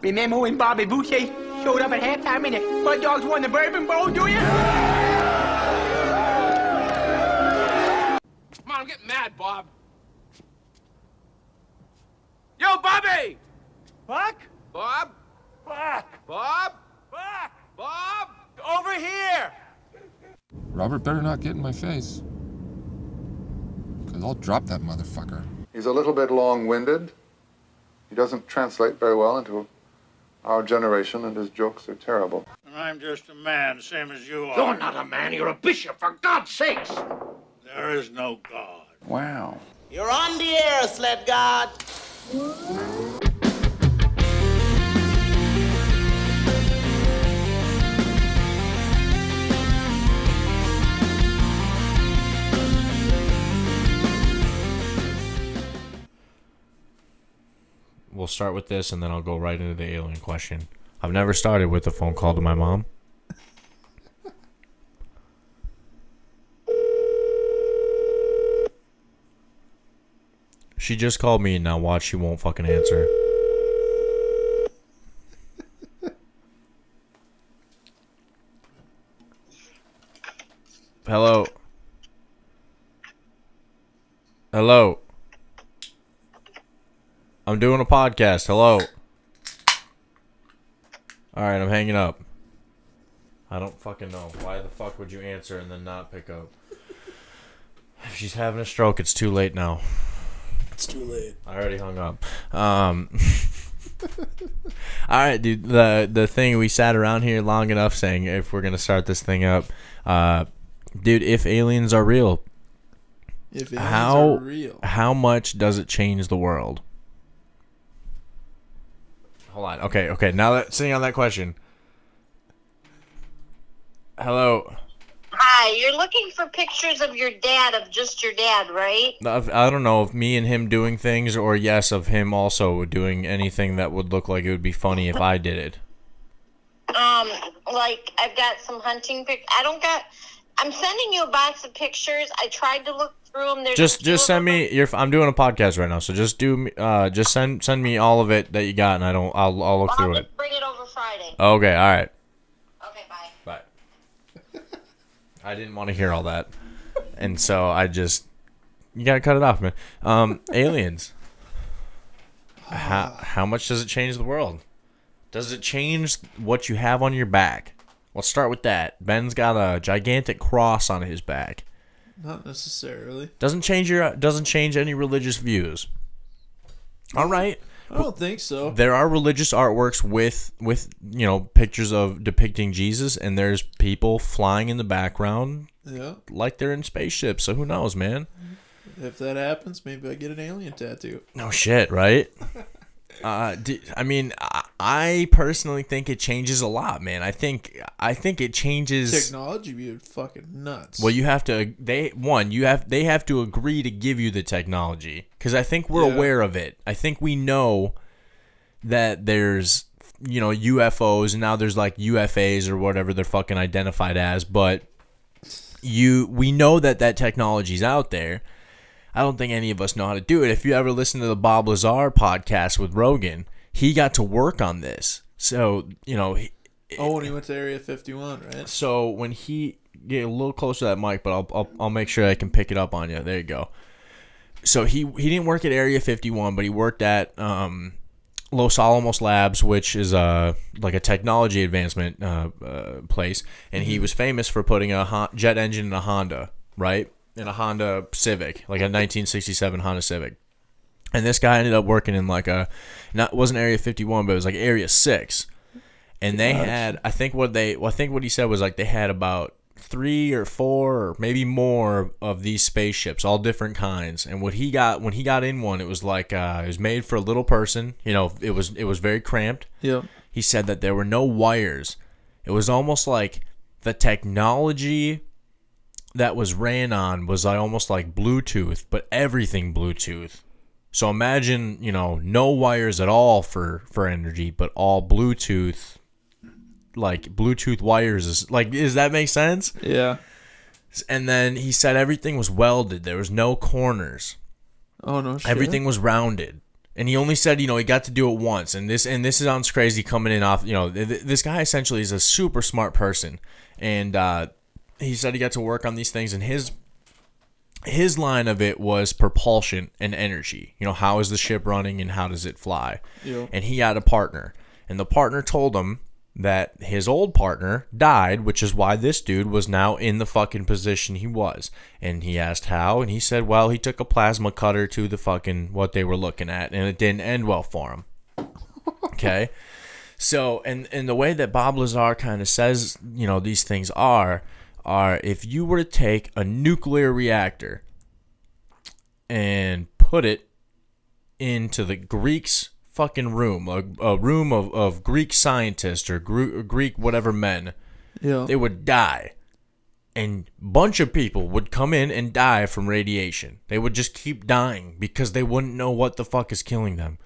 Remember when Bobby Boucher showed up at halftime and the Mud Dogs won the Bourbon Bowl, do you? Come on, I'm getting mad, Bob. Yo, Bobby! Fuck! Bob? Fuck! Bob? Fuck! Bob? Over here! Robert better not get in my face. Because I'll drop that motherfucker. He's a little bit long winded. He doesn't translate very well into our generation, and his jokes are terrible. I'm just a man, same as you are. You're not a man, you're a bishop, for God's sakes! There is no God. Wow. You're on the air, sled god. We'll start with this and then I'll go right into the alien question. I've never started with a phone call to my mom. She just called me and now watch she won't fucking answer. Hello. Hello. I'm doing a podcast. Hello. All right, I'm hanging up. I don't fucking know. Why the fuck would you answer and then not pick up? If she's having a stroke, it's too late now. It's too late. I already hung up. Um All right, dude. The the thing we sat around here long enough saying if we're gonna start this thing up, uh, dude. If aliens are real, If aliens how are real. how much does it change the world? Hold on. Okay, okay. Now that sitting on that question. Hello. Hi, you're looking for pictures of your dad, of just your dad, right? I don't know if me and him doing things, or yes, of him also doing anything that would look like it would be funny if I did it. Um, like I've got some hunting pic. I don't got. I'm sending you a box of pictures. I tried to look them. There's Just just send me your. I'm doing a podcast right now, so just do me. Uh, just send send me all of it that you got, and I don't. I'll I'll look through it. bring it over Friday. Okay. All right. Okay, bye. Bye. I didn't want to hear all that, and so I just you gotta cut it off, man. Um, aliens. How how much does it change the world? Does it change what you have on your back? Let's start with that. Ben's got a gigantic cross on his back. Not necessarily. Doesn't change your doesn't change any religious views. All right. I don't think so. There are religious artworks with with you know pictures of depicting Jesus, and there's people flying in the background Yeah. like they're in spaceships. So who knows, man? If that happens, maybe I get an alien tattoo. No shit, right? uh, d I mean, I, I personally think it changes a lot, man. I think I think it changes. Technology be fucking nuts. Well, you have to. They one, you have they have to agree to give you the technology because I think we're Yeah. aware of it. I think we know that there's you know UFOs and now there's like UFAs or whatever they're fucking identified as, but you we know that that technology's out there. I don't think any of us know how to do it. If you ever listen to the Bob Lazar podcast with Rogan, he got to work on this. So you know, he- oh, when he went to Area 51, right? so when he get a little closer to that mic, but I'll, I'll I'll make sure I can pick it up on you. There you go. So he he didn't work at Area 51, but he worked at um, Los Alamos Labs, which is a like a technology advancement uh, uh, place, and he was famous for putting a jet engine in a Honda, right? In a Honda Civic, like a 1967 Honda Civic. And this guy ended up working in like a, not wasn't Area 51, but it was like Area Six, and they had I think what they well, I think what he said was like they had about three or four or maybe more of these spaceships, all different kinds. And what he got when he got in one, it was like uh, it was made for a little person. You know, it was it was very cramped. Yeah. He said that there were no wires. It was almost like the technology that was ran on was like almost like Bluetooth, but everything Bluetooth. So imagine, you know, no wires at all for for energy, but all Bluetooth like Bluetooth wires is like does that make sense? Yeah. And then he said everything was welded. There was no corners. Oh no shit. Everything was rounded. and he only said, you know, he got to do it once, and this and this sounds crazy coming in off, you know, th- this guy essentially is a super smart person, and uh, he said he got to work on these things, and his his line of it was propulsion and energy. You know, how is the ship running and how does it fly? Yeah. And he had a partner, and the partner told him that his old partner died, which is why this dude was now in the fucking position he was. And he asked how, and he said, well, he took a plasma cutter to the fucking what they were looking at, and it didn't end well for him. Okay. So, and and the way that Bob Lazar kind of says, you know, these things are, are if you were to take a nuclear reactor and put it into the Greeks' fucking room, a, a room of, of Greek scientists or Gre- Greek whatever men, Yeah. they would die. And bunch of people would come in and die from radiation. They would just keep dying because they wouldn't know what the fuck is killing them.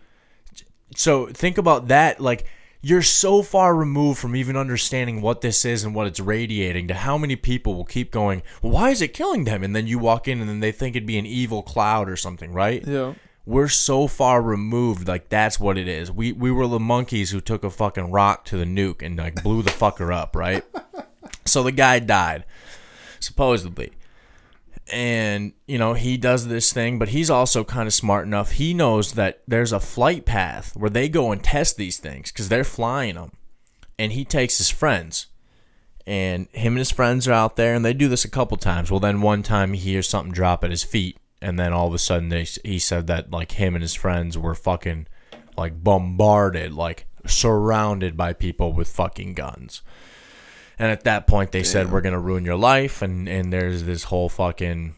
So think about that like you're so far removed from even understanding what this is and what it's radiating to how many people will keep going, why is it killing them? And then you walk in and then they think it'd be an evil cloud or something, right? Yeah. We're so far removed, like that's what it is. We we were the monkeys who took a fucking rock to the nuke and like blew the fucker up, right? So the guy died, supposedly. And, you know, he does this thing, but he's also kind of smart enough. He knows that there's a flight path where they go and test these things because they're flying them. And he takes his friends. And him and his friends are out there, and they do this a couple times. Well, then one time he hears something drop at his feet. And then all of a sudden, they, he said that, like, him and his friends were fucking, like, bombarded, like, surrounded by people with fucking guns. And at that point, they said, "We're gonna ruin your life." And and there's this whole fucking,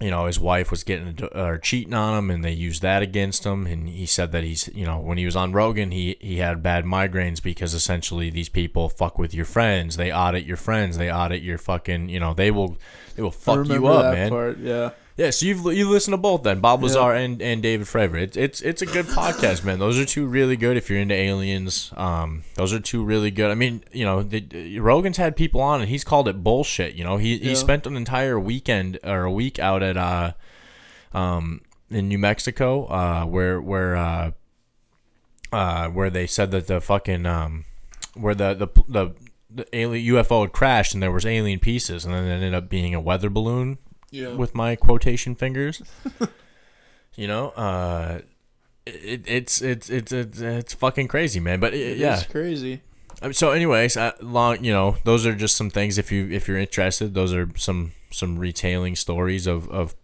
you know, his wife was getting or cheating on him, and they used that against him. And he said that he's, you know, when he was on Rogan, he he had bad migraines because essentially these people fuck with your friends. They audit your friends. They audit your fucking, you know, they will they will fuck you up, man. part. Yeah. Yeah, so you've you listen to both then, Bob Yeah. Lazar and, and David Fravor. It's it's it's a good podcast, man. Those are two really good if you're into aliens. Um, those are two really good. I mean, you know, the, Rogan's had people on and he's called it bullshit. You know, he he spent an entire weekend or a week out at uh, um, in New Mexico, uh, where where uh, uh, where they said that the fucking um, where the the the the alien UFO had crashed and there was alien pieces, and then it ended up being a weather balloon Yeah. with my quotation fingers. you know, uh, it, it's, it's it's it's it's fucking crazy, man. But it, yeah, It's crazy. Um, So, anyways, uh, long you know, those are just some things. If you if you're interested, those are some some retailing stories of of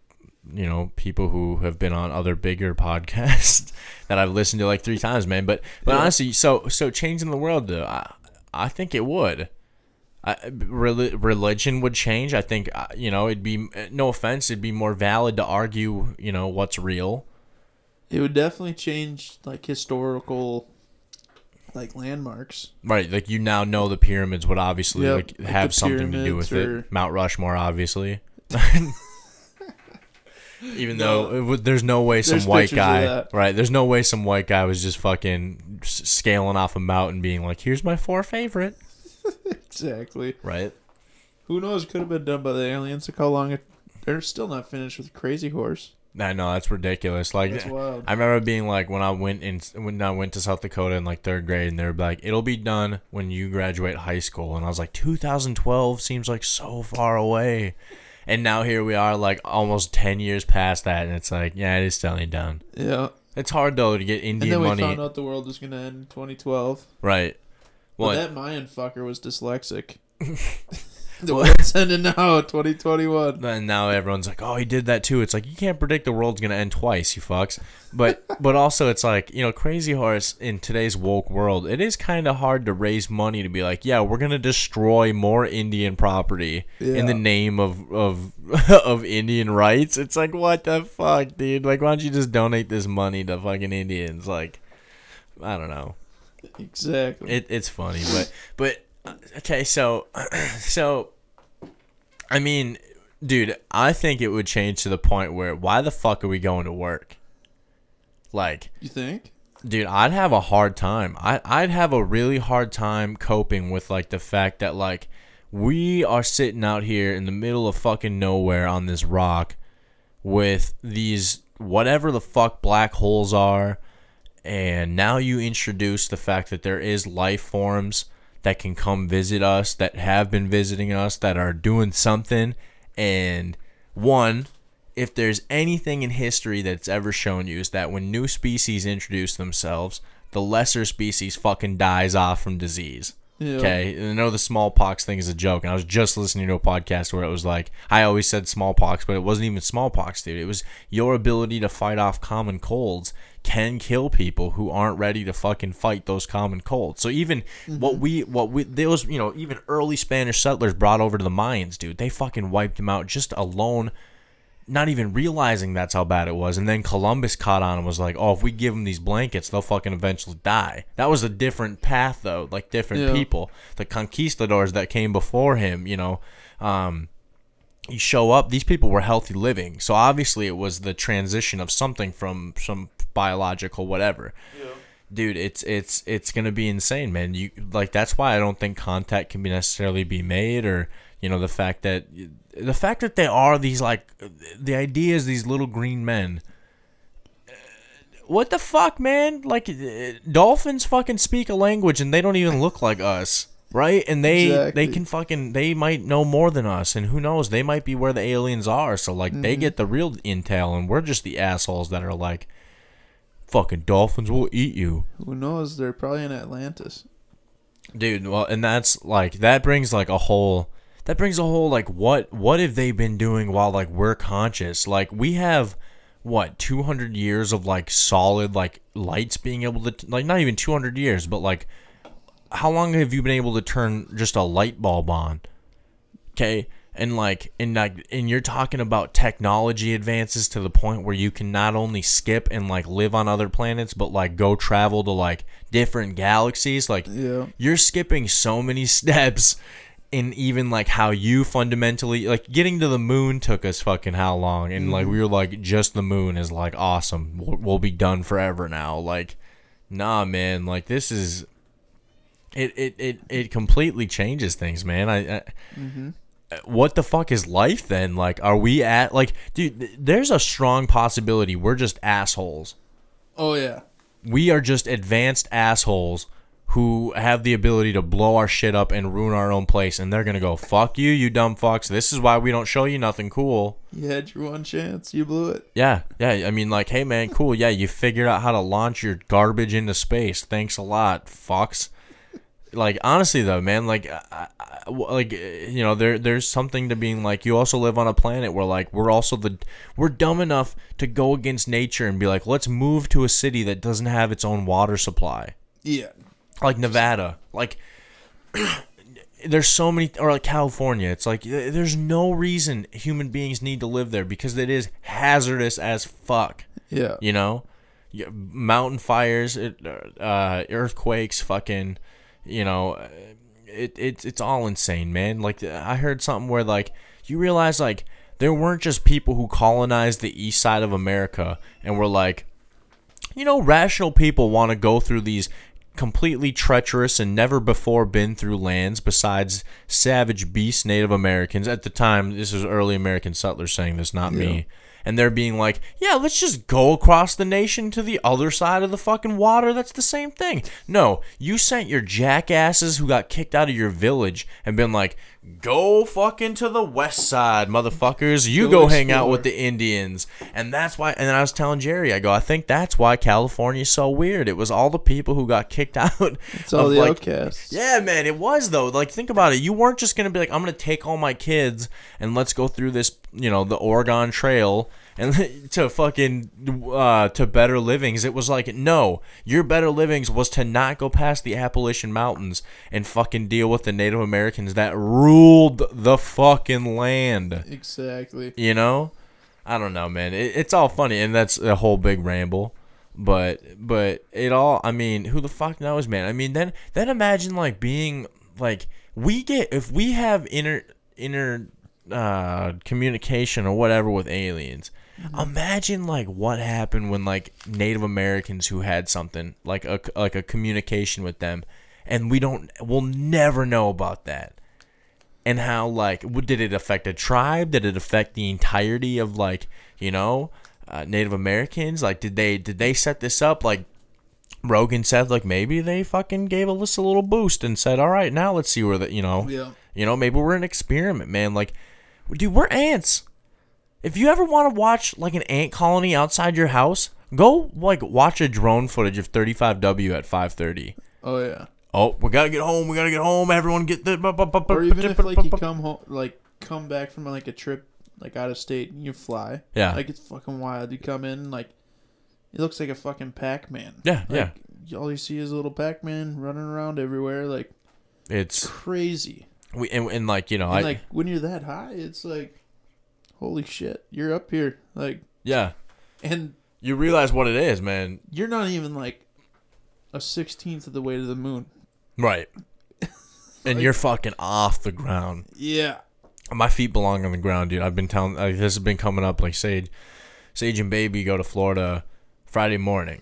you know people who have been on other bigger podcasts that I've listened to like three times, man. But but Yeah. honestly, so so changing the world, though, I I think it would. I, religion would change. I think uh, you know it'd be no offense, it'd be more valid to argue you know what's real. It would definitely change like historical like landmarks. Right, like you now know the pyramids would obviously Yep, like have something to do with or- it. Mount Rushmore, obviously. Even No. though it would, there's no way some white guy, right? There's no way some white guy was just fucking scaling off a mountain, being like, "Here's my four favorite," Exactly. right? Who knows? Could have been done by the aliens. Look how long it. They're still not finished with Crazy Horse. I know that's ridiculous. Like, That's wild. I remember being like when I went in when I went to South Dakota in like third grade, and they were like, "It'll be done when you graduate high school," and I was like, "2012 seems like so far away." And now here we are, like almost ten years past that, and it's like, yeah, it is still ain't done. Yeah. It's hard though to get And Indian then we money, found out the world was gonna end in 2012. right? Well, that Mayan fucker was dyslexic. the world's ending now, 2021. and now everyone's like, "Oh, he did that too." It's like you can't predict the world's gonna end twice, you fucks. But but also it's like you know, Crazy Horse in today's woke world, it is kind of hard to raise money to be like, yeah, we're gonna destroy more Indian property in the name of of of Indian rights. It's like what the fuck, dude? Like, why don't you just donate this money to fucking Indians? Like, I don't know. Exactly. It, it's funny, but but okay, so so I mean, dude, I think it would change to the point where why the fuck are we going to work? Like, you think? dude, I'd have a hard time. I I'd have a really hard time coping with like the fact that like we are sitting out here in the middle of fucking nowhere on this rock with these whatever the fuck black holes are, and now you introduce the fact that there is life forms that can come visit us, that have been visiting us, that are doing something, and one, if there's anything in history that's ever shown you is that when new species introduce themselves, the lesser species fucking dies off from disease. Yeah. Okay, I know the smallpox thing is a joke, and I was just listening to a podcast where it was like I always said smallpox, but it wasn't even smallpox, dude. It was your ability to fight off common colds can kill people who aren't ready to fucking fight those common colds. So even what we what we those you know even early Spanish settlers brought over to the Mayans, dude, they fucking wiped them out just alone not even realizing that's how bad it was. And then Columbus caught on and was like, "Oh, if we give them these blankets, they'll fucking eventually die." That was a different path, though, like different Yeah. people. The conquistadors that came before him, you know, um, you show up. These people were healthy living, so obviously it was the transition of something from some biological whatever. Dude, it's it's it's gonna be insane, man. You like that's why I don't think contact can be necessarily be made, or you know the fact that the fact that they are these like the idea is these little green men. What the fuck, man? Like dolphins fucking speak a language and they don't even look like us, right? And they Exactly. they can fucking they might know more than us, and who knows? They might be where the aliens are. So like they Mhm. get the real intel, and we're just the assholes that are like, fucking dolphins will eat you. Who knows? They're probably in Atlantis. dude well and that's like that brings like a whole that brings a whole like what what have they been doing while like we're conscious like we have what 200 years of like solid like lights being able to like not even 200 years but like how long have you been able to turn just a light bulb on okay and like and like and you're talking about technology advances to the point where you can not only skip and like live on other planets but like go travel to like different galaxies. Like Yeah. you're skipping so many steps in even like how you fundamentally like getting to the moon took us fucking how long? And like we were like just the moon is like awesome. We'll, we'll be done forever now. Like nah man. Like this is it it it, it completely changes things man. I, I Mm-hmm. What the fuck is life then? Like, are we at like, dude? There's a strong possibility we're just assholes. Oh yeah. We are just advanced assholes who have the ability to blow our shit up and ruin our own place, and they're gonna go, "Fuck you, you dumb fucks." This is why we don't show you nothing cool. You had your one chance. You blew it. Yeah, yeah. I mean, like, hey man, cool. Yeah, you figured out how to launch your garbage into space. Thanks a lot, fucks. Like, honestly though, man, like, I, I, like, you know, there there's something to being like, you also live on a planet where like we're also the we're dumb enough to go against nature and be like, let's move to a city that doesn't have its own water supply Yeah. like Nevada, like there's so many, or like California. It's like there's no reason human beings need to live there because it is hazardous as fuck. Yeah. You know, mountain fires, it, uh, earthquakes, fucking, you know, it, it it's all insane, man. Like I heard something where like you realize like there weren't just people who colonized the east side of America and were like you know, rational people want to go through these completely treacherous and never before been through lands besides savage beast Native Americans. At the time, this was early American settlers saying this, not me. And they're being like, yeah, let's just go across the nation to the other side of the fucking water. That's the same thing. No, you sent your jackasses who got kicked out of your village and been like, go fucking to the west side, motherfuckers. You Go go, hang out with the Indians. And that's why, and then I was telling Jerry, I go, I think that's why California's so weird. It was all the people who got kicked out. It's all the like, outcasts. yeah, man, it was though. Like, think about it. You weren't just gonna be like, I'm gonna take all my kids and let's go through this, you know, the Oregon Trail and to fucking uh, to better livings. It was like, no, your better livings was to not go past the Appalachian Mountains and fucking deal with the Native Americans that ruled the fucking land. Exactly. You know, I don't know, man. It, it's all funny, and that's a whole big ramble. But but it all. I mean, who the fuck knows, man? I mean, then then imagine like being like we get if we have inner inner uh, communication or whatever with aliens. Imagine like what happened when like Native Americans who had something like a like a communication with them, and we don't. We'll never know about that and how like what did it affect a tribe did it affect the entirety of like you know uh, Native Americans? Like, did they did they set this up? Like, Rogan said, like maybe they fucking gave us a little boost and said, all right, now let's see where the you know, Yeah. you know, maybe we're an experiment, man. Like, dude, we're ants. If you ever want to watch like an ant colony outside your house, go like watch a drone footage of 35W at 5:30. Oh yeah. Oh, we gotta get home. We gotta get home. Everyone get the. Or even if like you come home, like come back from like a trip, like out of state, and you fly. Yeah. Like it's fucking wild. You come in like, it looks like a fucking Pac Man. Yeah, yeah. Like, All you see is a little Pac Man running around everywhere, like It's crazy. we and, and like you know And I like when you're that high, it's like, holy shit, you're up here. Like, yeah. and You realize what it is, man. you're not even like a sixteenth of the way to the moon. Right. And you're fucking off the ground. Yeah. My feet belong on the ground, dude. I've been telling like, this has been coming up like Sage, Sage and Baby go to Florida Friday morning,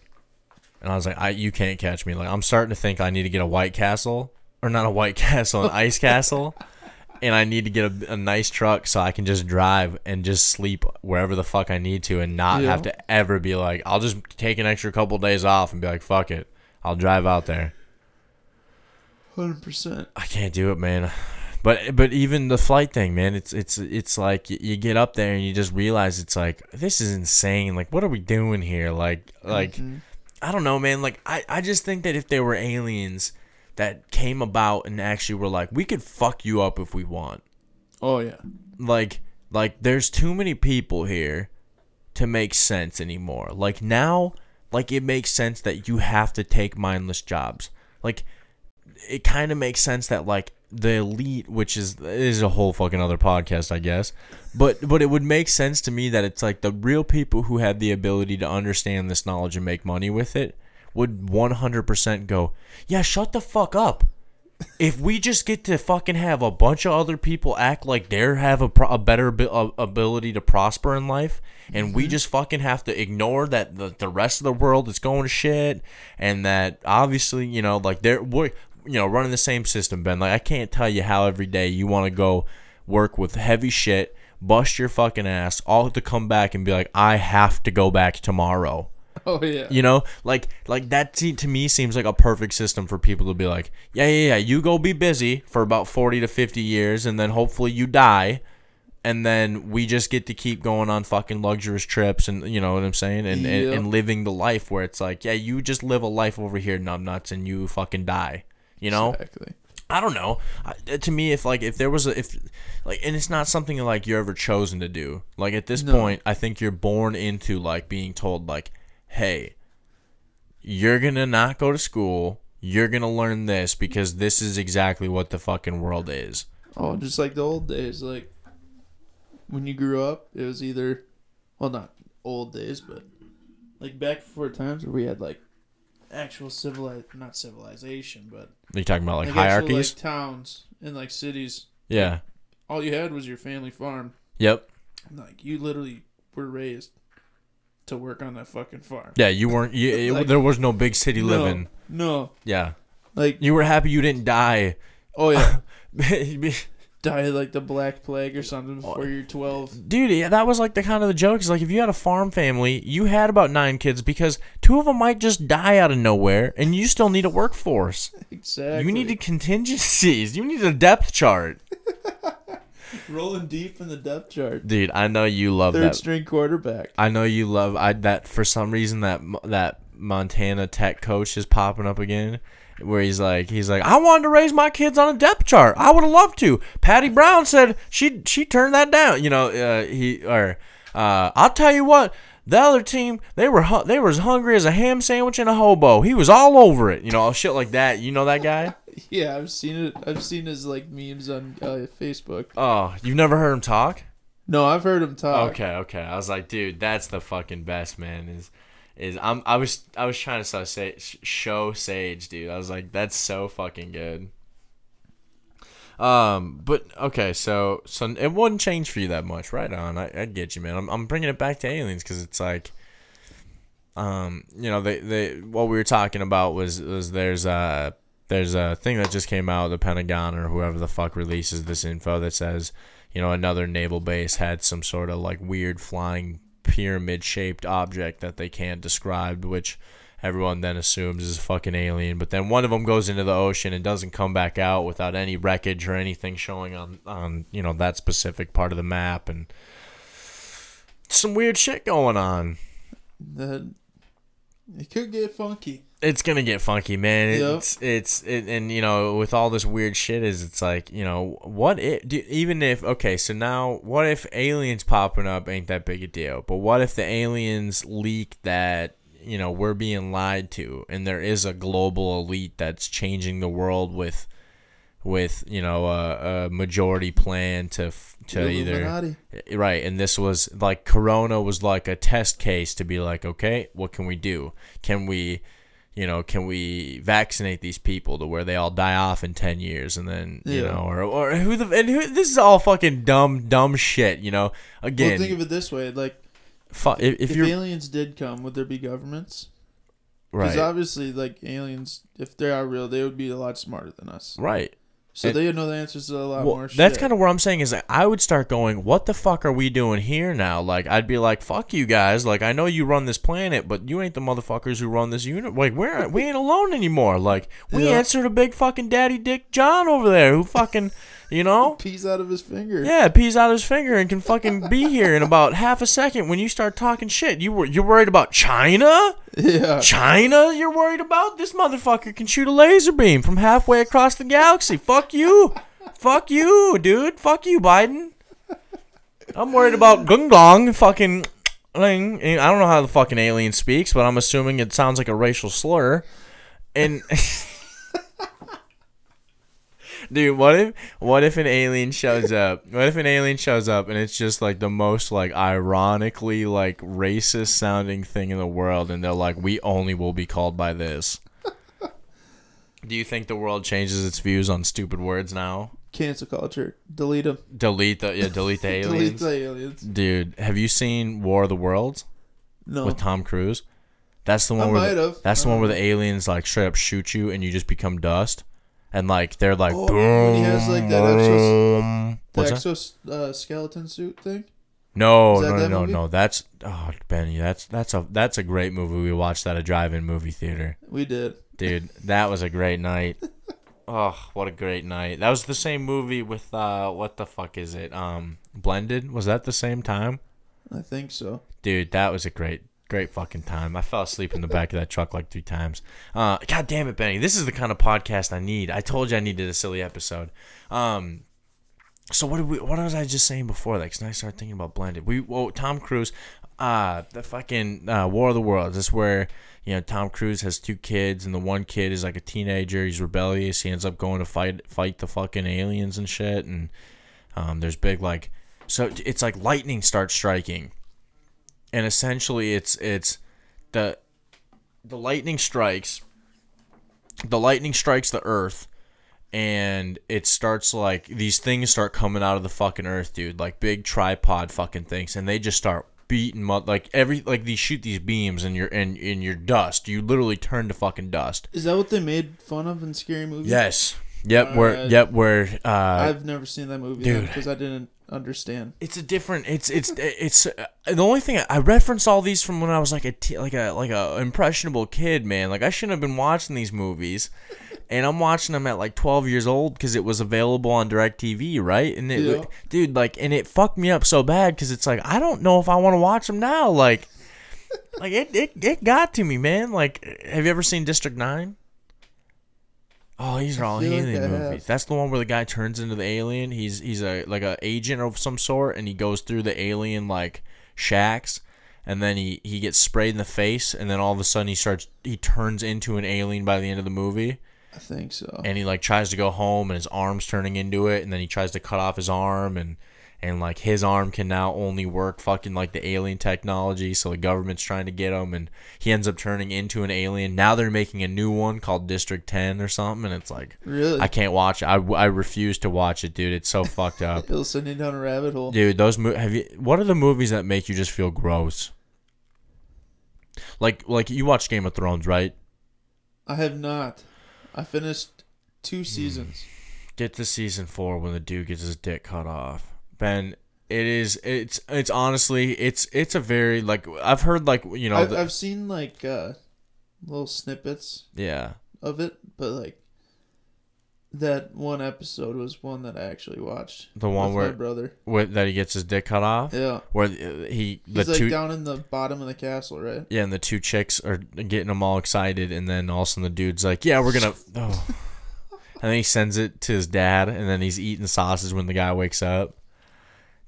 and I was like, I you can't catch me. Like I'm starting to think I need to get a White Castle or not a White Castle, an Ice Castle, and I need to get a, a nice truck so I can just drive and just sleep wherever the fuck I need to and not Yeah. have to ever be like, I'll just take an extra couple days off and be like, fuck it, I'll drive out there. Hundred percent. I can't do it, man. But but even the flight thing, man, it's it's it's like you get up there and you just realize it's like this is insane. Like what are we doing here? Like like mm-hmm. I don't know, man. Like I I just think that if there were aliens that came about and actually were like we could fuck you up if we want. Oh yeah. Like like there's too many people here to make sense anymore. Like now like it makes sense that you have to take mindless jobs. Like it kind of makes sense that like the elite, which is is a whole fucking other podcast, I guess. But but it would make sense to me that it's like the real people who have the ability to understand this knowledge and make money with it would 100% go, "Yeah, shut the fuck up." If we just get to fucking have a bunch of other people act like they have a, pro- a better abi- a- ability to prosper in life, and we mm-hmm. just fucking have to ignore that the, the rest of the world is going to shit, and that obviously you know like they're we're you know running the same system, Ben. Like I can't tell you how every day you want to go work with heavy shit, bust your fucking ass, all to come back and be like, I have to go back tomorrow. Oh yeah. You know, like like that to, to me seems like a perfect system for people to be like, yeah, yeah, yeah, you go be busy for about 40 to 50 years and then hopefully you die and then we just get to keep going on fucking luxurious trips and you know what I'm saying and and, Yeah. and living the life where it's like, yeah, you just live a life over here numbnuts and you fucking die. You know? Exactly. I don't know. I, uh, to me, if like if there was a if like and it's not something like you're ever chosen to do. Like at this point, I think you're born into like being told like, hey, you're gonna not go to school. You're gonna learn this because this is exactly what the fucking world is. Oh, just like the old days, like when you grew up, it was either, well, not old days, but like back before times where we had like actual civilized, not civilization, but Are you talking about like, actual, hierarchies? like towns and like cities. yeah. All you had was your family farm. Yep. Like you literally were raised to work on that fucking farm. Yeah. You weren't. You, it- there was no big city No, living. No, Yeah. like You were happy you didn't die. oh yeah, die like the black plague or something before you're twelve. yeah, that was like the kind of the joke. Is like if you had a farm family, you had about nine kids because two of them might just die out of nowhere, and you still need a workforce. Exactly. You need contingencies. You need a depth chart, rolling deep in the depth chart. dude. I know you love Third that. string quarterback. I know you love I that for some reason that that Montana Tech coach is popping up again. Where he's like, he's like, I wanted to raise my kids on a depth chart. I would have loved to. Patty Brown said she she turned that down. You know, uh, he or uh, I'll tell you what, the other team they were they were as hungry as a ham sandwich and a hobo. He was all over it. You know, shit like that. You know that guy? Yeah, I've seen it. I've seen his like memes on uh, Facebook. Oh, you've never heard him talk? No, I've heard him talk. Okay, okay. I was like, dude, that's the fucking best, man. Is is I'm I was I was trying to say show Sage, dude. I was like, that's so fucking good. Um, but okay, so so it wouldn't change for you that much, right on. I, I get you, man. I'm I'm bringing it back to aliens because it's like, um, you know, they they what we were talking about was was there's a there's a thing that just came out, the Pentagon or whoever the fuck releases this info that says, you know, another naval base had some sort of like weird flying pyramid shaped object that they can't describe, which everyone then assumes is a fucking alien. But then one of them goes into the ocean and doesn't come back out without any wreckage or anything showing on on you know that specific part of the map and some weird shit going on. That it could get funky. It's gonna get funky, man. Yep. It's it's it, and you know with all this weird shit is it's like you know what if do, even if okay so now what if aliens popping up ain't that big a deal, but what if the aliens leak that you know we're being lied to and there is a global elite that's changing the world with with you know a, a majority plan to to The either Illuminati. Eh, right and this was like corona was like a test case to be like okay what can we do can we you know can we vaccinate these people to where they all die off in 10 years and then you Yeah. know or, or who the and who this is all fucking dumb dumb shit you know Well, again think of it this way: like, fu- if, if, if, aliens did come, would there be governments? Right. Because obviously, like aliens, if they are real, they would be a lot smarter than us. right So And- they know the answers to a lot Well, more. shit. that's kind of where I'm saying is that I would start going, what the fuck are we doing here now? Like, I'd be like, fuck you guys. Like, I know you run this planet, but you ain't the motherfuckers who run this unit. Like, we're we ain't alone anymore. Like, we Yeah. answer to big fucking daddy dick John over there, who fucking, you know. peas out of his finger. Yeah, pees out of his finger and can fucking be here in about half a second when you start talking shit. You were you're worried about China? yeah. China you're worried about? This motherfucker can shoot a laser beam from halfway across the galaxy. Fuck you. Fuck you, dude. Fuck you, Biden. I'm worried about Gung Dong fucking ling. I don't know how the fucking alien speaks, but I'm assuming it sounds like a racial slur. And Dude, what if what if an alien shows up? What if an alien shows up and it's just like the most like ironically like racist sounding thing in the world and they're like we only will be called by this. Do you think the world changes its views on stupid words now? Cancel culture. Delete them. Delete the yeah, delete the aliens. Delete the aliens. Dude, have you seen War of the Worlds No. with Tom Cruise? That's the one I where the, that's the one where the aliens like straight up shoot you and you just become dust. And like they're like Oh, boom. he has, like, that exos-. The exoskeleton suit thing. No, no, no, no, movie? no. That's oh, Benny. That's that's a that's a great movie. We watched at a drive-in movie theater, We did. dude. That was a great night. Oh, what a great night! That was the same movie with uh, what the fuck is it? Um, Blended. Was that the same time? I think so. Dude, that was a great, great fucking time. I fell asleep in the back of that truck like three times. Uh, God damn it, Benny. This is the kind of podcast I need. I told you I needed a silly episode. Um, so what did we? What was I just saying before that? Because I started thinking about blended. We, well, Tom Cruise, uh, the fucking uh, War of the Worlds. This is where you know Tom Cruise has two kids, and the one kid is like a teenager. He's rebellious. He ends up going to fight fight the fucking aliens and shit. And um, there's big like, so it's like lightning starts striking, and essentially it's it's the the lightning strikes. The lightning strikes the earth and it starts like these things start coming out of the fucking earth, dude. Like big tripod fucking things, and they just start beating mud like every like these shoot these beams and you're and in your dust. You literally turn to fucking dust. Is that what they made fun of in Scary movies Yes. Yep. Where Alright. yep where uh I've never seen that movie because I didn't understand. it's a different it's it's it's uh, the only thing I reference all these from when I was like a t- like a like a impressionable kid man. Like I shouldn't have been watching these movies. And I'm watching them at like 12 years old because it was available on DirecTV right? And it Yeah. dude like and it fucked me up so bad because it's like I don't know if I want to watch them now like like it, it it got to me man. Like have you ever seen District 9 Oh, these are all feel like alien I movies. That's the one where the guy turns into the alien. He's he's a like a agent of some sort, and he goes through the alien like shacks, and then he he gets sprayed in the face, and then all of a sudden he starts he turns into an alien by the end of the movie, I think so. and he like tries to go home, and his arm's turning into it, and then he tries to cut off his arm, and and like his arm can now only work fucking like the alien technology, so the government's trying to get him, and he ends up turning into an alien. Now they're making a new one called District Ten or something, and it's like. really? I can't watch it. I, I refuse to watch it, dude. It's so fucked up. It'll send you down a rabbit hole. Dude, those mo- have you what are the movies that make you just feel gross? Like like you watch Game of Thrones, right? I have not. I finished two Hmm. seasons. Get to season 4 when the dude gets his dick cut off. Ben It is. It's. It's honestly. It's. It's a very like. I've heard like you know. I've, the- I've seen like uh, little snippets yeah. of it, but like that one episode was one that I actually watched. The one where- my brother. With that he gets his dick cut off. Yeah. Where uh, he the He's like two. down in the bottom of the castle, right? yeah, and the two chicks are getting them all excited, and then all of a sudden the dude's like, "Yeah, we're gonna." Oh. and then he sends it to his dad, and then he's eating sausage when the guy wakes up.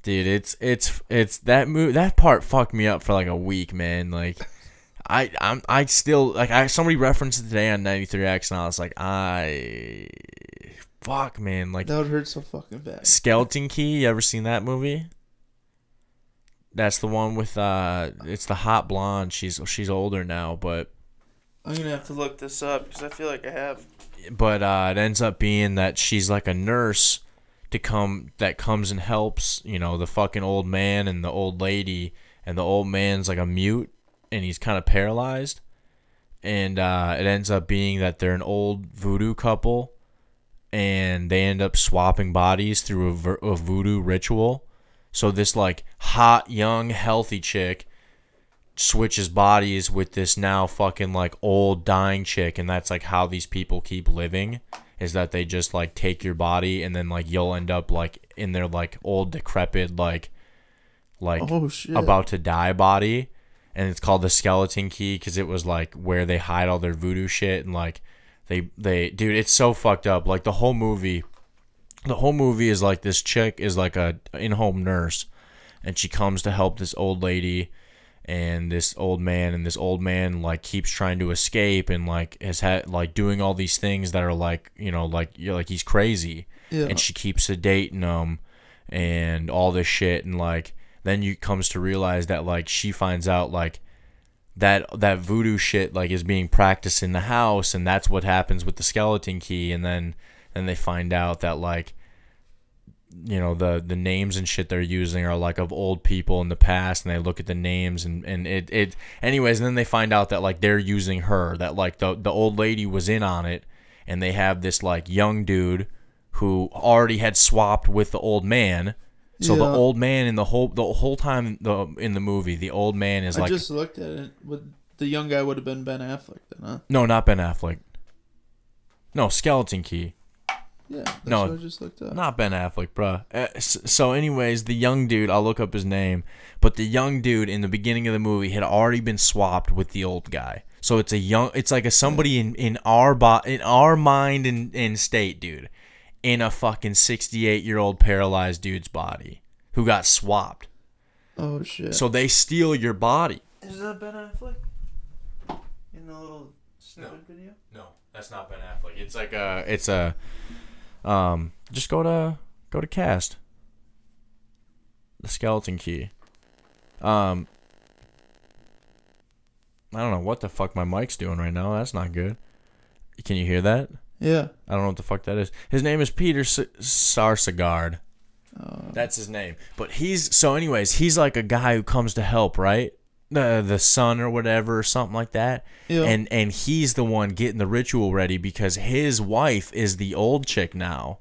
Dude, it's it's it's that move that part fucked me up for like a week, man. Like, I I'm I still like I somebody referenced it today on 93X, and I was like, I fuck, man. Like That would hurt so fucking bad. Skeleton Key. You ever seen that movie? That's the one with uh, it's the hot blonde. She's she's older now, but I'm gonna have to look this up because I feel like I have. but uh, it ends up being that she's like a nurse to come that comes and helps you know the fucking old man and the old lady, and the old man's like a mute and he's kind of paralyzed, and uh, it ends up being that they're an old voodoo couple, and they end up swapping bodies through a, a voodoo ritual. So this like hot young healthy chick switches bodies with this now fucking like old dying chick and that's like how these people keep living is that they just like take your body and then like you'll end up like in their like old decrepit like like Oh, shit. about to die body and it's called the skeleton key because it was like where they hide all their voodoo shit and like they they dude it's so fucked up like the whole movie the whole movie is like this chick is like a in-home nurse and she comes to help this old lady and this old man and this old man like keeps trying to escape and like has had like doing all these things that are like you know like you're like he's crazy. Yeah. and she keeps sedating him and all this shit. And like then you comes to realize that like she finds out like that that voodoo shit like is being practiced in the house. And that's what happens with the skeleton key. And then then they find out that like you know the the names and shit they're using are like of old people in the past and they look at the names and and it it anyways and then they find out that like they're using her that like the the old lady was in on it and they have this like young dude who already had swapped with the old man so the old man in the whole the whole time the in the movie the old man is I like just looked at it. With the young guy would have been Ben Affleck then, huh? no not Ben Affleck no skeleton key Yeah. That's No, what I just looked up. Not Ben Affleck, bruh. Uh, so, anyways, the young dude, I'll look up his name, but the young dude in the beginning of the movie had already been swapped with the old guy. So it's a young, it's like a somebody in in our bo- in our mind and, and state, dude, in a fucking sixty eight year old paralyzed dude's body who got swapped. Oh shit. So they steal your body. is that Ben Affleck? In the little snippet video? No, that's not Ben Affleck. It's like a, it's a, um, just go to go to cast. The skeleton key. Um, I don't know what the fuck my mic's doing right now. That's not good. Can you hear that? Yeah. I don't know what the fuck that is. His name is Peter S- Sarsgaard. That's his name. But he's so anyways, he's like a guy who comes to help, right? The the son or whatever or something like that. Yeah. And and he's the one getting the ritual ready because his wife is the old chick now.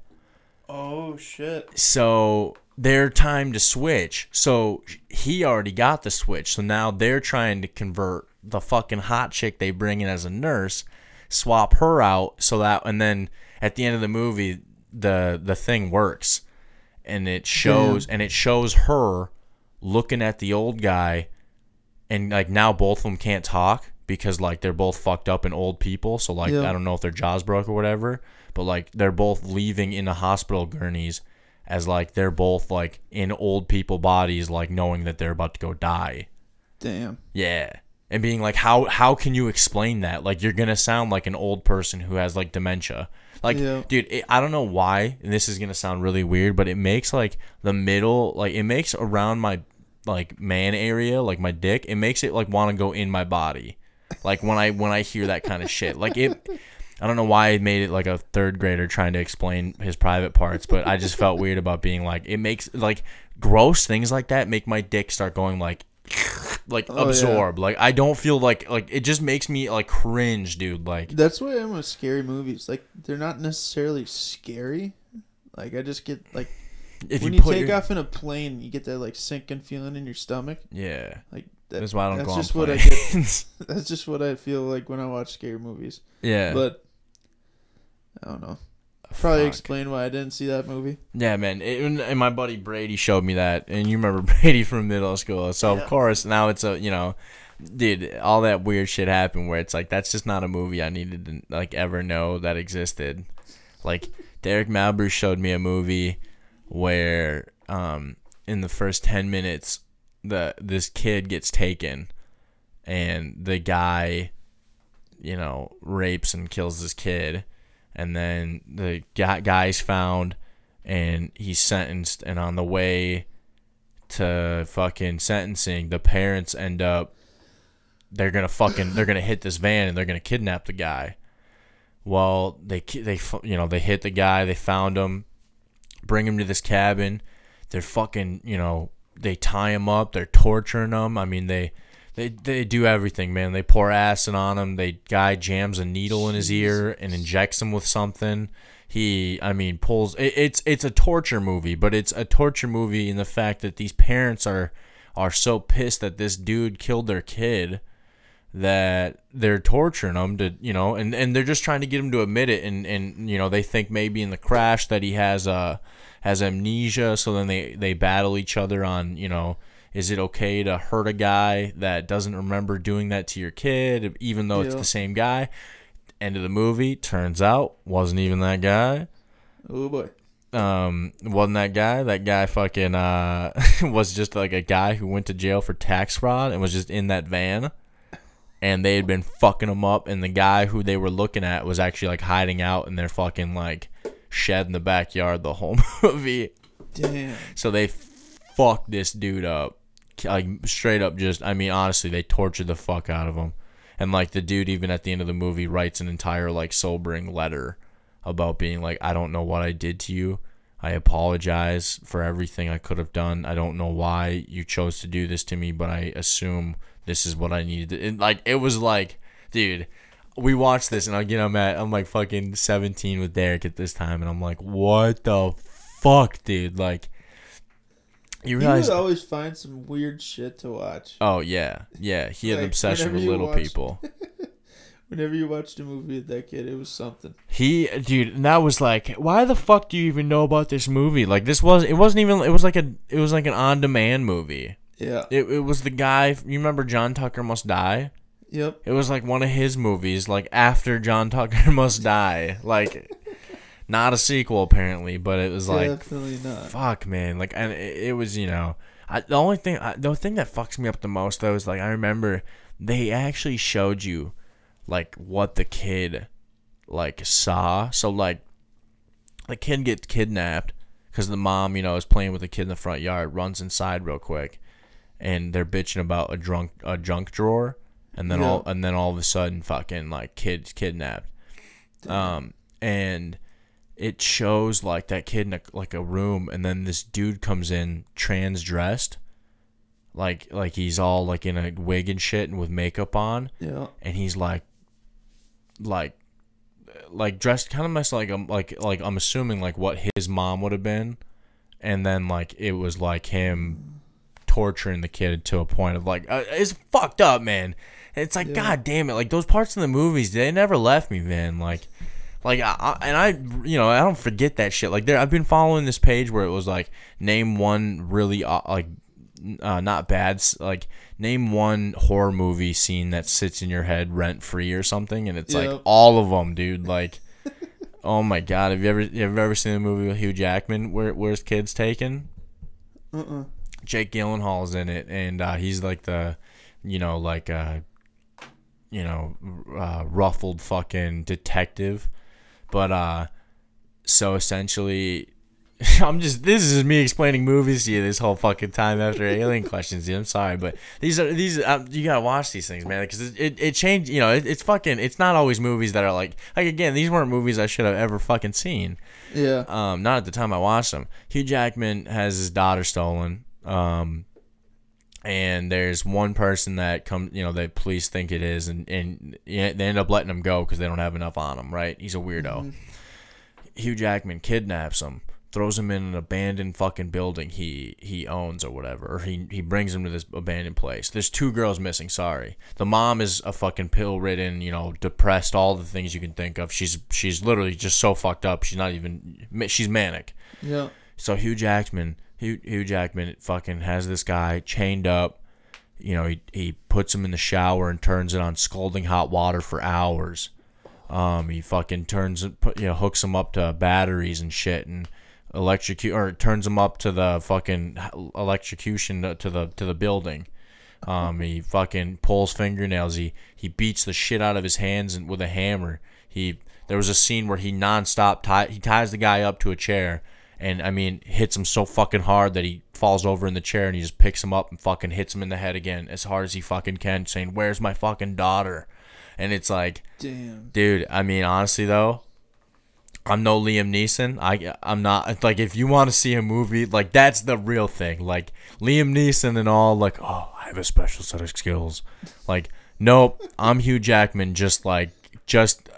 Oh shit. So their time to switch. So he already got the switch. So now they're trying to convert the fucking hot chick they bring in as a nurse, swap her out so that and then at the end of the movie the the thing works. And it shows and it shows her looking at the old guy and like now both of them can't talk because like they're both fucked up and old people. So like Yeah. I don't know if their jaws broke or whatever, but like they're both leaving in a hospital gurneys as like they're both like in old people bodies, like knowing that they're about to go die. Damn. Yeah. And being like, how how can you explain that? Like you're gonna sound like an old person who has like dementia. Like, Yeah. dude, it, I don't know why, and this is gonna sound really weird, but it makes like the middle, like it makes around my like man area, like my dick, it makes it like want to go in my body. Like when I when I hear that kind of shit, like it. I don't know why I made it like a third grader trying to explain his private parts, but I just felt weird about being like it makes like gross things like that make my dick start going like like Oh, yeah. absorb. Like I don't feel like like it just makes me like cringe, dude. Like That's why I'm with scary movies. Like they're not necessarily scary. Like I just get like if when you you, take your- off in a plane, you get that like sinking feeling in your stomach. Yeah. Like that, That's why I don't that's go on just what I get. That's just what I feel like when I watch scary movies. Yeah. But I don't know. Probably Fuck. explain why I didn't see that movie. Yeah, man. It, and my buddy Brady showed me that, and you remember Brady from middle school. So of course now it's a you know, dude, all that weird shit happened where it's like that's just not a movie I needed to like ever know that existed. Like Derek Malbruce showed me a movie where um in the first ten minutes the this kid gets taken, and the guy, you know, rapes and kills this kid. And then the guy's found and he's sentenced and on the way to fucking sentencing the parents end up they're gonna fucking they're gonna hit this van and they're gonna kidnap the guy. Well they they you know they hit the guy they found him bring him to this cabin they're fucking you know they tie him up they're torturing him i mean they they they do everything, man. They pour acid on him. They guy jams a needle in his ear and injects him with something. He, I mean, pulls. It, it's it's a torture movie, but it's a torture movie in the fact that these parents are are so pissed that this dude killed their kid that they're torturing him to you know and and they're just trying to get him to admit it. And and you know they think maybe in the crash that he has uh has amnesia. So then they they battle each other on you know is it okay to hurt a guy that doesn't remember doing that to your kid even though it's the same guy? End of the movie. Turns out wasn't even that guy. Oh boy. um wasn't that guy. That guy fucking uh was just like a guy who went to jail for tax fraud and was just in that van and they had been fucking him up and the guy who they were looking at was actually like hiding out in their fucking like shed in the backyard the whole movie. Damn. so they fucked this dude up. Like straight up just i mean honestly they tortured the fuck out of him and like the dude even at the end of the movie writes an entire like sobering letter about being like i don't know what i did to you. I apologize for everything i could have done. I don't know why you chose to do this to me but i assume this is what i needed and like it was like dude we watched this and again i'm at i'm like fucking 17 with derek at this time and i'm like what the fuck dude like you realize would always find some weird shit to watch. Oh yeah, yeah. He had an obsession with little watch- people. Whenever you watched a movie with that kid, it was something. He, dude, and that was like, why the fuck do you even know about this movie? Like, this was, it wasn't even, it was like a, it was like an on-demand movie. Yeah. It, it was the guy. You remember John Tucker Must Die? Yep. It was like one of his movies, like after John Tucker Must Die, like not a sequel apparently, but it was like Definitely not. fuck, man. Like, and it, it was, you know, I, the only thing, I, the thing that fucks me up the most though is like I remember they actually showed you like what the kid like saw. So like the kid gets kidnapped because the mom, you know, is playing with the kid in the front yard, runs inside real quick, and they're bitching about a drunk a junk drawer, and then Yeah. all and then all of a sudden, fucking like kids kidnapped, um, and it shows like that kid in a, like a room, and then this dude comes in trans dressed, like like he's all like in a wig and shit and with makeup on, Yeah. and he's like like like dressed kind of much like um like like I'm assuming like what his mom would have been, and then like it was like him torturing the kid to a point of like uh, it's fucked up, man. It's like Yeah. god damn it, like those parts in the movies they never left me, man. Like. Like I, and I, you know, I don't forget that shit. Like there, I've been following this page where it was like name one really uh, like uh, not bad, like name one horror movie scene that sits in your head rent free or something, and it's like all of them, dude. Like, oh my god, have you ever have you ever seen a movie with Hugh Jackman where where's kids taken? Uh-uh. Jake Gyllenhaal's in it, and uh, he's like the, you know, like uh, you know, uh, ruffled fucking detective, but uh, so essentially. I'm just this is me explaining movies to you this whole fucking time after alien questions. Dude. I'm sorry, but these are these um, you gotta watch these things, man, because it, it, it changed. You know, it, it's fucking. It's not always movies that are like like again. These weren't movies I should have ever fucking seen. Yeah. Um, not at the time I watched them. Hugh Jackman has his daughter stolen. Um, and there's one person that come, you know, the police think it is, and and they end up letting him go because they don't have enough on him. Right? He's a weirdo. Hugh Jackman kidnaps him, throws him in an abandoned fucking building he he owns or whatever, or he he brings him to this abandoned place. There's two girls missing. Sorry, the mom is a fucking pill ridden, you know, depressed, all the things you can think of. She's she's literally just so fucked up. She's not even she's manic. Yeah. So Hugh Jackman, Hugh, Hugh Jackman, fucking has this guy chained up. You know, he he puts him in the shower and turns it on scalding hot water for hours. Um, he fucking turns put- you know, hooks him up to batteries and shit, and electrocute or turns him up to the fucking electrocution to to the to the building. Um, he fucking pulls fingernails. He he beats the shit out of his hands and with a hammer. He there was a scene where he nonstop tie he ties the guy up to a chair, and I mean hits him so fucking hard that he falls over in the chair, and he just picks him up and fucking hits him in the head again as hard as he fucking can, saying, "Where's my fucking daughter?" And it's like, Damn. dude. I mean, honestly though, I'm no Liam Neeson. I I'm not like if you want to see a movie like that's the real thing. Like Liam Neeson and all like oh I have a special set of skills. Like nope, I'm Hugh Jackman. Just like just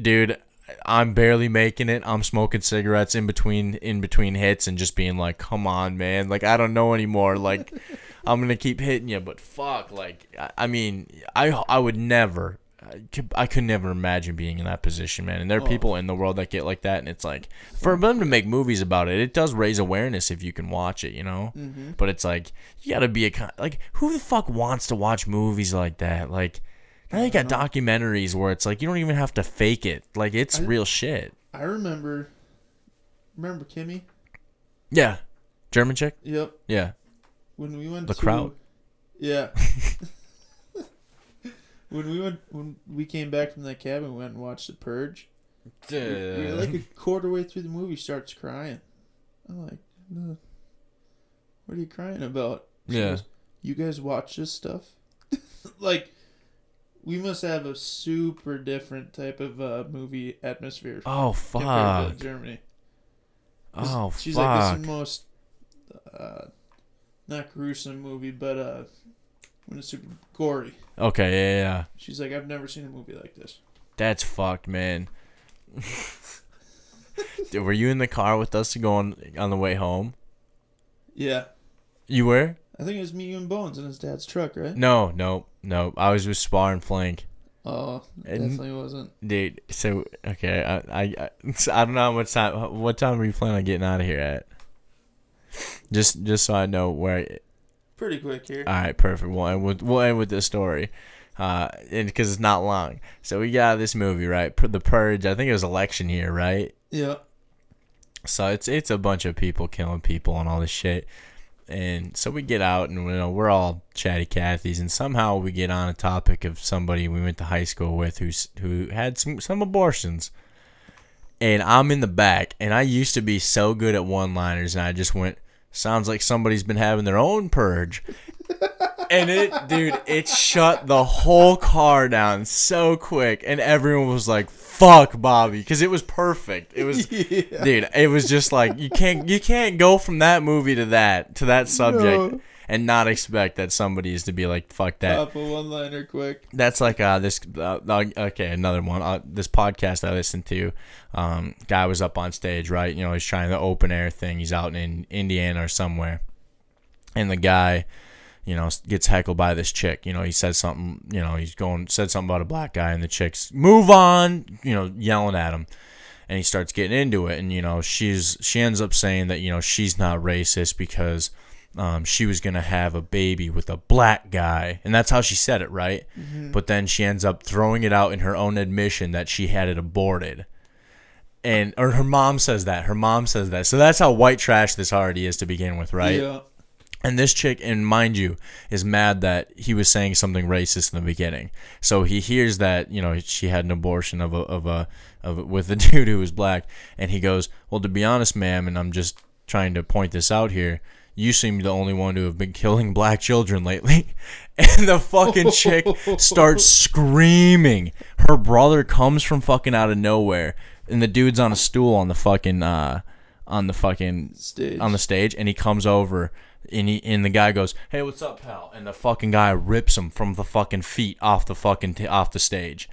dude. I'm barely making it. I'm smoking cigarettes in between in between hits and just being like, "Come on, man! Like I don't know anymore. Like I'm gonna keep hitting you, but fuck, like I, I mean, I I would never, I could, I could never imagine being in that position, man. And there are Oh. people in the world that get like that, and it's like for them to make movies about it, it does raise awareness if you can watch it, you know. Mhm. But it's like you gotta be a kind like who the fuck wants to watch movies like that? Like now you got documentaries where it's like you don't even have to fake it, like it's I- real shit. I remember. Remember Kimmy? Yeah, German chick. Yep. Yeah. When we went The to, crowd. Yeah. when we went when we came back from that cabin, we went and watched The Purge. We, we like a quarter way through the movie, starts crying. I'm like, "No. what are you crying about? She Yeah. goes, you guys watch this stuff? like, we must have a super different type of uh, movie atmosphere. Oh, fuck. Germany. Oh, fuck. she's like, fuck. it's most, uh, not gruesome movie, but uh, when it's super gory. Okay, yeah, yeah. She's like, I've never seen a movie like this. That's fucked, man. Dude, were you in the car with us going on the way home? Yeah. You were? I think it was me, you, and Bones in his dad's truck, right? No, no, no. I was with Spar and Flank. Oh, And- definitely wasn't. Dude, so okay, I, I I I don't know how much time. What time were you planning on getting out of here at? Just just so I know where. Pretty quick here. All right, perfect. We'll end with we'll end with this story, uh, and because it's not long. So we got this movie right, The Purge. I think it was election year, right? Yeah. So it's it's a bunch of people killing people and all this shit. And so we get out and you know we're all chatty Cathys and somehow we get on a topic of somebody we went to high school with who's who had some some abortions. And I'm in the back and I used to be so good at one-liners and I just went sounds like somebody's been having their own purge. and it dude, it shut the whole car down so quick and everyone was like fuck Bobby cuz it was perfect. It was Yeah. dude, it was just like you can't you can't go from that movie to that to that subject No. and not expect that somebody is to be like fuck that. Pop a one liner quick. That's like uh this uh, uh, okay another one uh, this podcast I listened to um guy was up on stage right you know he's trying the open air thing he's out in Indiana or somewhere and the guy you know gets heckled by this chick. You know he says something you know he's going said something about a black guy and the chick's move on you know yelling at him. And he starts getting into it. And you know she's she ends up saying that you know she's not racist because um, she was gonna have a baby with a black guy. And that's how she said it right? Mhm. but then she ends up throwing it out in her own admission that she had it aborted. And or her mom says that. Her mom says that. So that's how white trash this already is to begin with right? Yeah. And this chick, and mind you, is mad that he was saying something racist in the beginning. So he hears that you know she had an abortion of a of a of a, with a dude who was black, and he goes, "Well, to be honest, ma'am, and I'm just trying to point this out here." You seem the only one to have been killing black children lately. And the fucking chick starts screaming. Her brother comes from fucking out of nowhere, and the dude's on a stool on the fucking uh on the fucking Stage. on the stage, and he comes over, and he and the guy goes, "Hey, what's up, pal?" And the fucking guy rips him from the fucking feet off the fucking t- off the stage.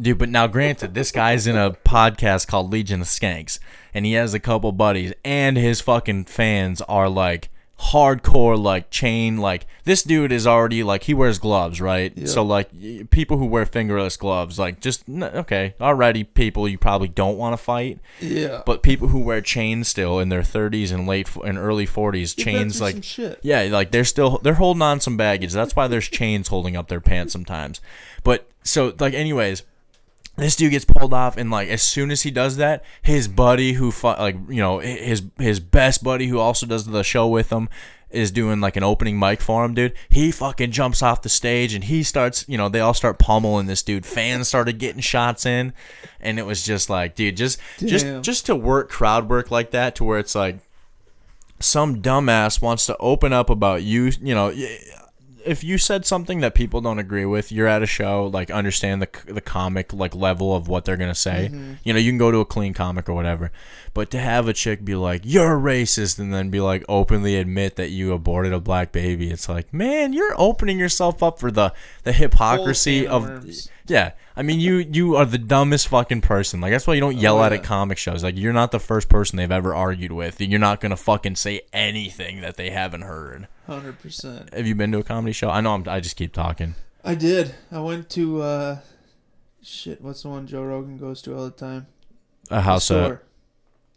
Dude, but now granted, this guy's in a podcast called Legion of Skanks, and he has a couple buddies, and his fucking fans are like hardcore, like chain, like this dude is already like he wears gloves, right? Yeah. So like people who wear fingerless gloves, like just okay, already people you probably don't want to fight, Yeah. but people who wear chains still in their 30s and late and early 40s, You've chains like shit. yeah, like they're still they're holding on some baggage. That's why there's chains holding up their pants sometimes. But so like anyways, this dude gets pulled off and like as soon as he does that, his buddy who fu- like you know his his best buddy who also does the show with him is doing like an opening mic for him, dude. He fucking jumps off the stage and he starts, you know, they all start pummeling this dude. Fans started getting shots in and it was just like, dude, just just Damn. just to work crowd work like that to where it's like some dumbass wants to open up about you, you know, if you said something that people don't agree with, you're at a show, like understand the the comic like level of what they're gonna say. Mm-hmm. You know, you can go to a clean comic or whatever, but to have a chick be like you're racist and then be like openly admit that you aborted a black baby, it's like man, you're opening yourself up for the the hypocrisy of of worms. Yeah. I mean, you you are the dumbest fucking person. Like that's why you don't yell Oh, at yeah. at comic shows. Like you're not the first person they've ever argued with. You're not gonna fucking say anything that they haven't heard. Hundred percent. Have you been to a comedy show? I know I'm, I just keep talking. I did. I went to uh, shit. What's the one Joe Rogan goes to all the time? A house. Store.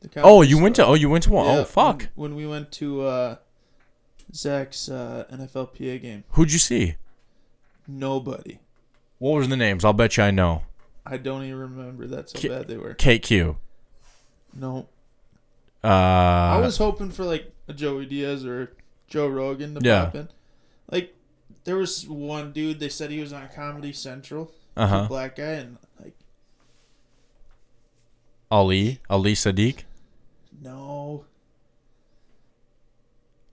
The oh, you went to. Oh, you went to one. Yeah, Oh, fuck. When, when we went to uh, Zach's uh, NFLPA game, Who'd you see? nobody. What was the names? I'll bet you I know. I don't even remember. That's how Ki- bad they were. KQ. No, Uh, I was hoping for like a Joey Diaz or Joe Rogan to Yeah. pop in. Like, there was one dude. They said he was on Comedy Central. Uh huh. Black guy, and like, Ali. Ali Siddiq. no,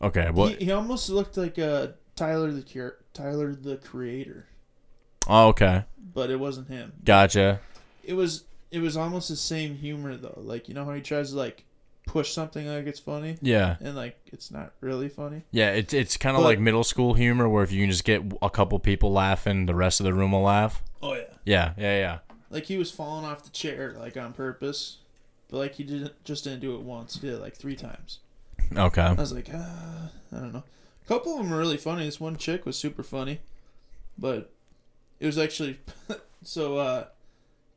Okay. What? he, he almost looked like uh, Tyler the Cure, Tyler the Creator, oh, okay. but it wasn't him. Gotcha. It was it was almost the same humor though. Like you know how he tries to like push something like it's funny, Yeah. and like it's not really funny. Yeah. It's it's kind of But- like middle school humor where if you can just get a couple people laughing, the rest of the room will laugh. Oh yeah. Yeah. Yeah. Yeah. Like he was falling off the chair like on purpose, but like he didn't just didn't do it once. He did it like three times. Okay. I was like, ah, I don't know. A couple of them were really funny. This one chick was super funny, but it was actually so. uh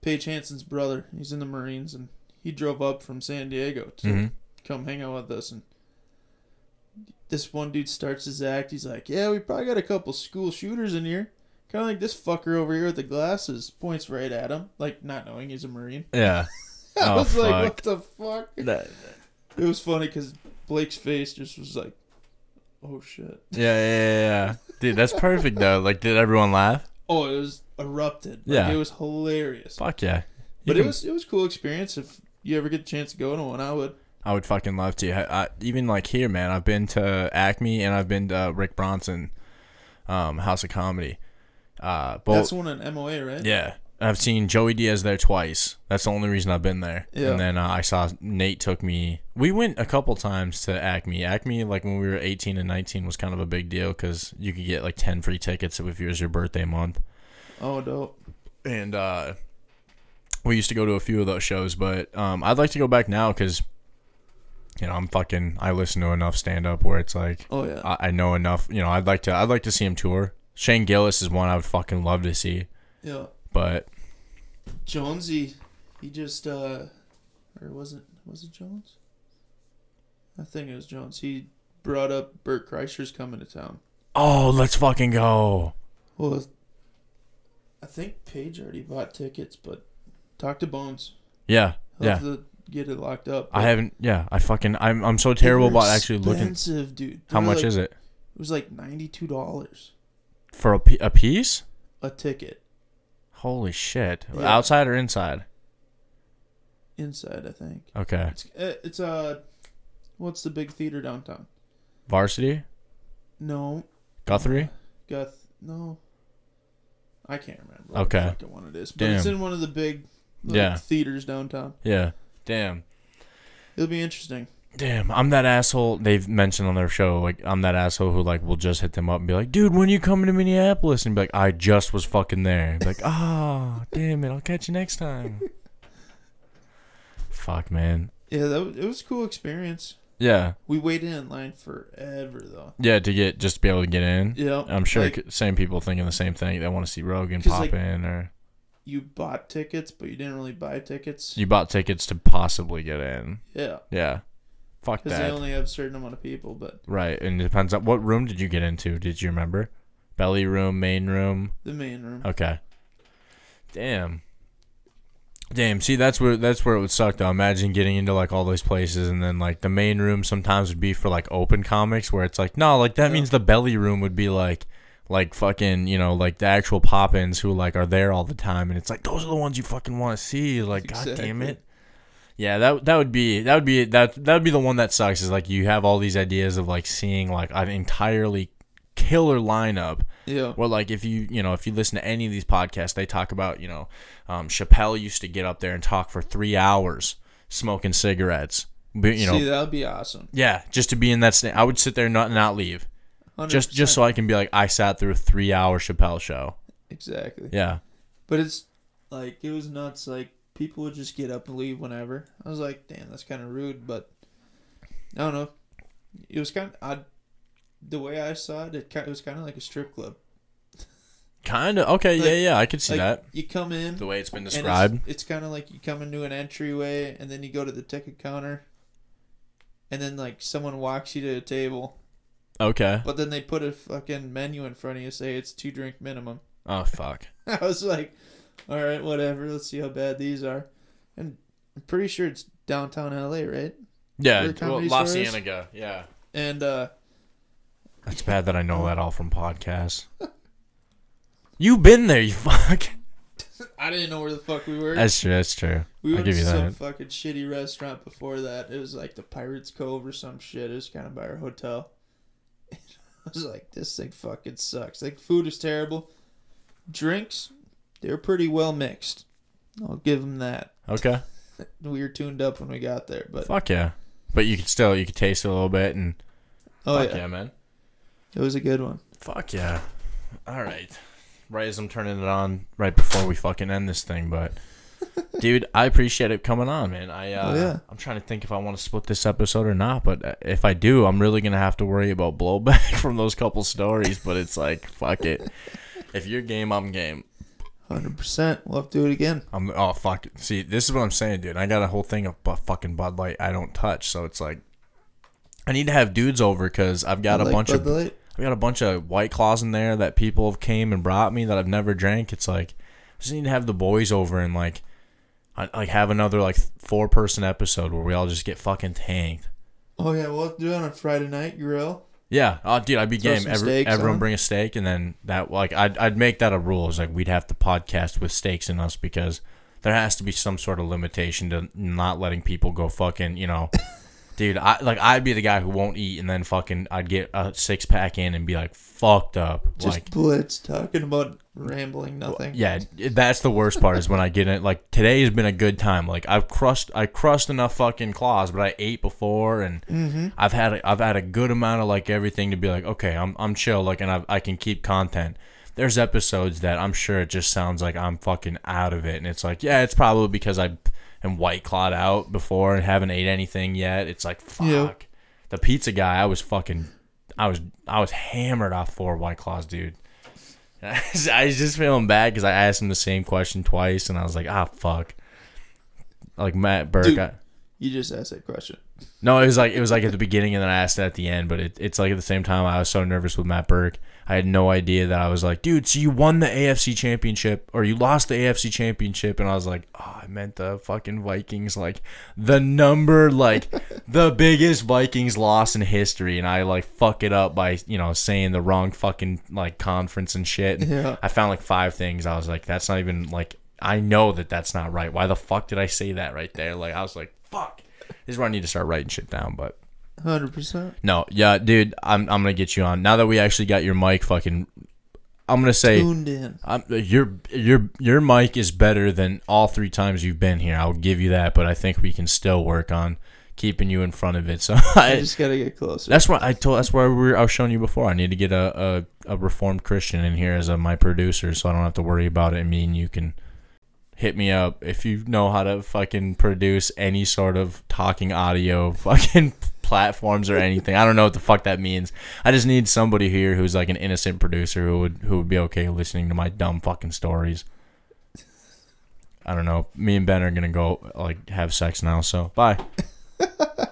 Paige Hanson's brother, he's in the Marines, and he drove up from San Diego to Mhm. come hang out with us. And this one dude starts his act. He's like, "Yeah, we probably got a couple school shooters in here." Kind of like this fucker over here with the glasses points right at him, like not knowing he's a Marine. Yeah. I Oh, was like, "What the fuck?" That- It was funny because Blake's face just was like, "Oh shit." yeah, yeah, yeah, yeah. Dude, that's perfect though. Like, did everyone laugh? Oh, it was erupted. Like, Yeah. it was hilarious. Fuck yeah. You But can- it was it was a cool experience. If you ever get a chance to go to one, I would. I would fucking love to. I, I, even like here, man. I've been to Acme and I've been to Rick Bronson, um, House of Comedy. Uh, both. That's one in MOA, right? yeah, I've seen Joey Diaz there twice. That's the only reason I've been there. Yeah. And then uh, I saw Nate took me. We went a couple times to Acme. Acme, like when we were 18 and 19, was kind of a big deal because you could get like 10 free tickets if it was your birthday month. Oh, dope. and uh, we used to go to a few of those shows. But um, I'd like to go back now because, you know, I'm fucking. I listen to enough stand up where it's like, Oh yeah. I, I know enough. You know, I'd like to. I'd like to see him tour. Shane Gillis is one I would fucking love to see. yeah. But Jonesy, he just uh, or was it was it Jones? I think it was Jones. He brought up Bert Kreischer's coming to town. oh, let's fucking go. Well, I think Paige already bought tickets, but talk to Bones. Yeah, He'll yeah. have to get it locked up. I haven't. Yeah, I fucking. I'm. I'm so terrible about actually looking. Expensive, dude. How They're much like- is it It was like ninety two dollars for a, a piece? a ticket Holy shit! Yeah. Outside or inside? inside. I think Okay. it's uh, it's uh, what's the big theater downtown? Varsity, No, Guthrie. Guth. No, I can't remember. Okay. the one it is, but it's in one of the big like, Yeah. theaters downtown. Yeah. Damn. It'll be interesting. Damn, I'm that asshole. They've mentioned on their show, like I'm that asshole who like will just hit them up and be like, "Dude, when are you coming to Minneapolis?" And be like, "I just was fucking there." Be like, "Ah, damn it, I'll catch you next time." Fuck, man. Yeah, that was, it was a cool experience. Yeah, We waited in line forever though. yeah. To get just to be able to get in. Yeah, I'm sure like- same people thinking the same thing. They want to see Rogan pop like- in, or You bought tickets, but you didn't really buy tickets. you bought tickets to possibly get in. Yeah, Yeah, fuck because they only have a certain amount of people. But right, and it depends on what room did you get into. Did you remember? Belly room, main room. the main room. Okay. Damn. Damn. See, that's where that's where it would suck though. Imagine getting into like all those places, and then like the main room sometimes would be for like open comics, where it's like no, like that Yeah. means the belly room would be like like fucking you know like the actual pop-ins who like are there all the time, and it's like those are the ones you fucking want to see. Like, god damn Exactly. it. Yeah, that that would be that would be that that would be the one that sucks. Is like you have all these ideas of like seeing like an entirely killer lineup Yeah, well, like if you you know if you listen to any of these podcasts, they talk about you know um, Chappelle used to get up there and talk for three hours smoking cigarettes. But, you know, see, that would be awesome. yeah, just to be in that state, I would sit there and not not leave, 100%. just just so I can be like I sat through a three hour Chappelle show. exactly. Yeah, But it's like it was nuts. Like people would just get up and leave whenever. I was like, damn, that's kind of rude. But I don't know. It was kind of odd. The way I saw it, it, it was kind of like a strip club. kind of okay. Like- yeah, yeah, I could see like that you come in, the way it's been and it's, described. it's kind of like you come into an entryway, and then you go to the ticket counter, and then like someone walks you to a table, Okay. but then they put a fucking menu in front of you, say it's two drink minimum. Oh fuck. I was like, all right, whatever. Let's see how bad these are. And I'm pretty sure it's downtown LA, right? Yeah, Where the well, La Store? Cienega. Yeah. And uh, That's bad that I know that all from podcasts. You've been there, you fuck. I didn't know where the fuck we were. That's true. That's true. we I'll went to you some that. fucking shitty restaurant before that. It was like the Pirates Cove or some shit. It was kind of by our hotel. I was like, this thing fucking sucks. Like, food is terrible. Drinks, they're pretty well mixed. I'll give them that. Okay. We were tuned up when we got there, but Fuck yeah. But you could still you could taste it a little bit and oh fuck yeah, yeah. man. it was a good one. Fuck yeah. All right. Right as I'm turning it on right before we fucking end this thing, but dude, I appreciate it coming on, man. I uh Oh, yeah. I'm trying to think if I want to split this episode or not, but uh, if I do, I'm really going to have to worry about blowback from those couple stories, but it's like fuck it. If you're game, I'm game. Hundred percent. We'll have to do it again. I'm oh fuck. it. See, this is what I'm saying, dude. I got a whole thing of bu- fucking Bud Light I don't touch, so it's like I need to have dudes over because I've got I a like bunch Bud of Light. I've got a bunch of white claws in there that people have came and brought me that I've never drank. It's like I just need to have the boys over and like I, like have another like four person episode where we all just get fucking tanked. Oh yeah, we'll have to do it on a Friday night grill. Yeah, oh dude, I'd be Throw game. some Every, steaks everyone on. bring a steak, and then that like I'd I'd make that a rule. It's like we'd have to podcast with steaks in us because there has to be some sort of limitation to not letting people go fucking. You know, dude, I like I'd be the guy who won't eat, and then fucking I'd get a six pack in and be like fucked up. Just like blitz talking about rambling nothing. yeah, that's the worst part is when I get it. Like today has been a good time. Like I've crushed, I crushed enough fucking claws, but I ate before, and mm-hmm. I've had, a, I've had a good amount of like everything to be like, okay, I'm, I'm chill, like, and I, I can keep content. There's episodes that I'm sure it just sounds like I'm fucking out of it, and it's like, yeah, it's probably because I am white clawed out before and haven't ate anything yet. It's like, fuck. Yeah. The pizza guy, I was fucking, I was, I was hammered off four white claws, dude. I was just feeling bad because I asked him the same question twice, and I was like, ah, fuck. Like Matt Birk. Dude. I, You just asked that question. No, it was like it was like at the beginning, and then I asked it at the end. But it, it's like at the same time, I was so nervous with Matt Birk. I had no idea that I was like, dude, so you won the AFC championship or you lost the AFC championship, and I was like, oh, I meant the fucking Vikings, like the number, like the biggest Vikings loss in history, and I like fuck it up by you know saying the wrong fucking like conference and shit. And Yeah. I found like five things. I was like, that's not even like I know that that's not right. Why the fuck did I say that right there? Like I was like, fuck. This is where I need to start writing shit down, but. Hundred percent. No, yeah, dude, I'm I'm gonna get you on now that we actually got your mic. Fucking, I'm gonna say Tuned in. I'm, your your your mic is better than all three times you've been here. I'll give you that, but I think we can still work on keeping you in front of it. So I I, just gotta get closer. that's why I told. That's why we were, I was showing you before. I need to get a, a, a reformed Christian in here as a, my producer, so I don't have to worry about it. And me and you can hit me up if you know how to fucking produce any sort of talking audio fucking platforms or anything. I don't know what the fuck that means. I just need somebody here who's like an innocent producer who would who would be okay listening to my dumb fucking stories. I don't know. Me and Ben are gonna go like have sex now. So bye.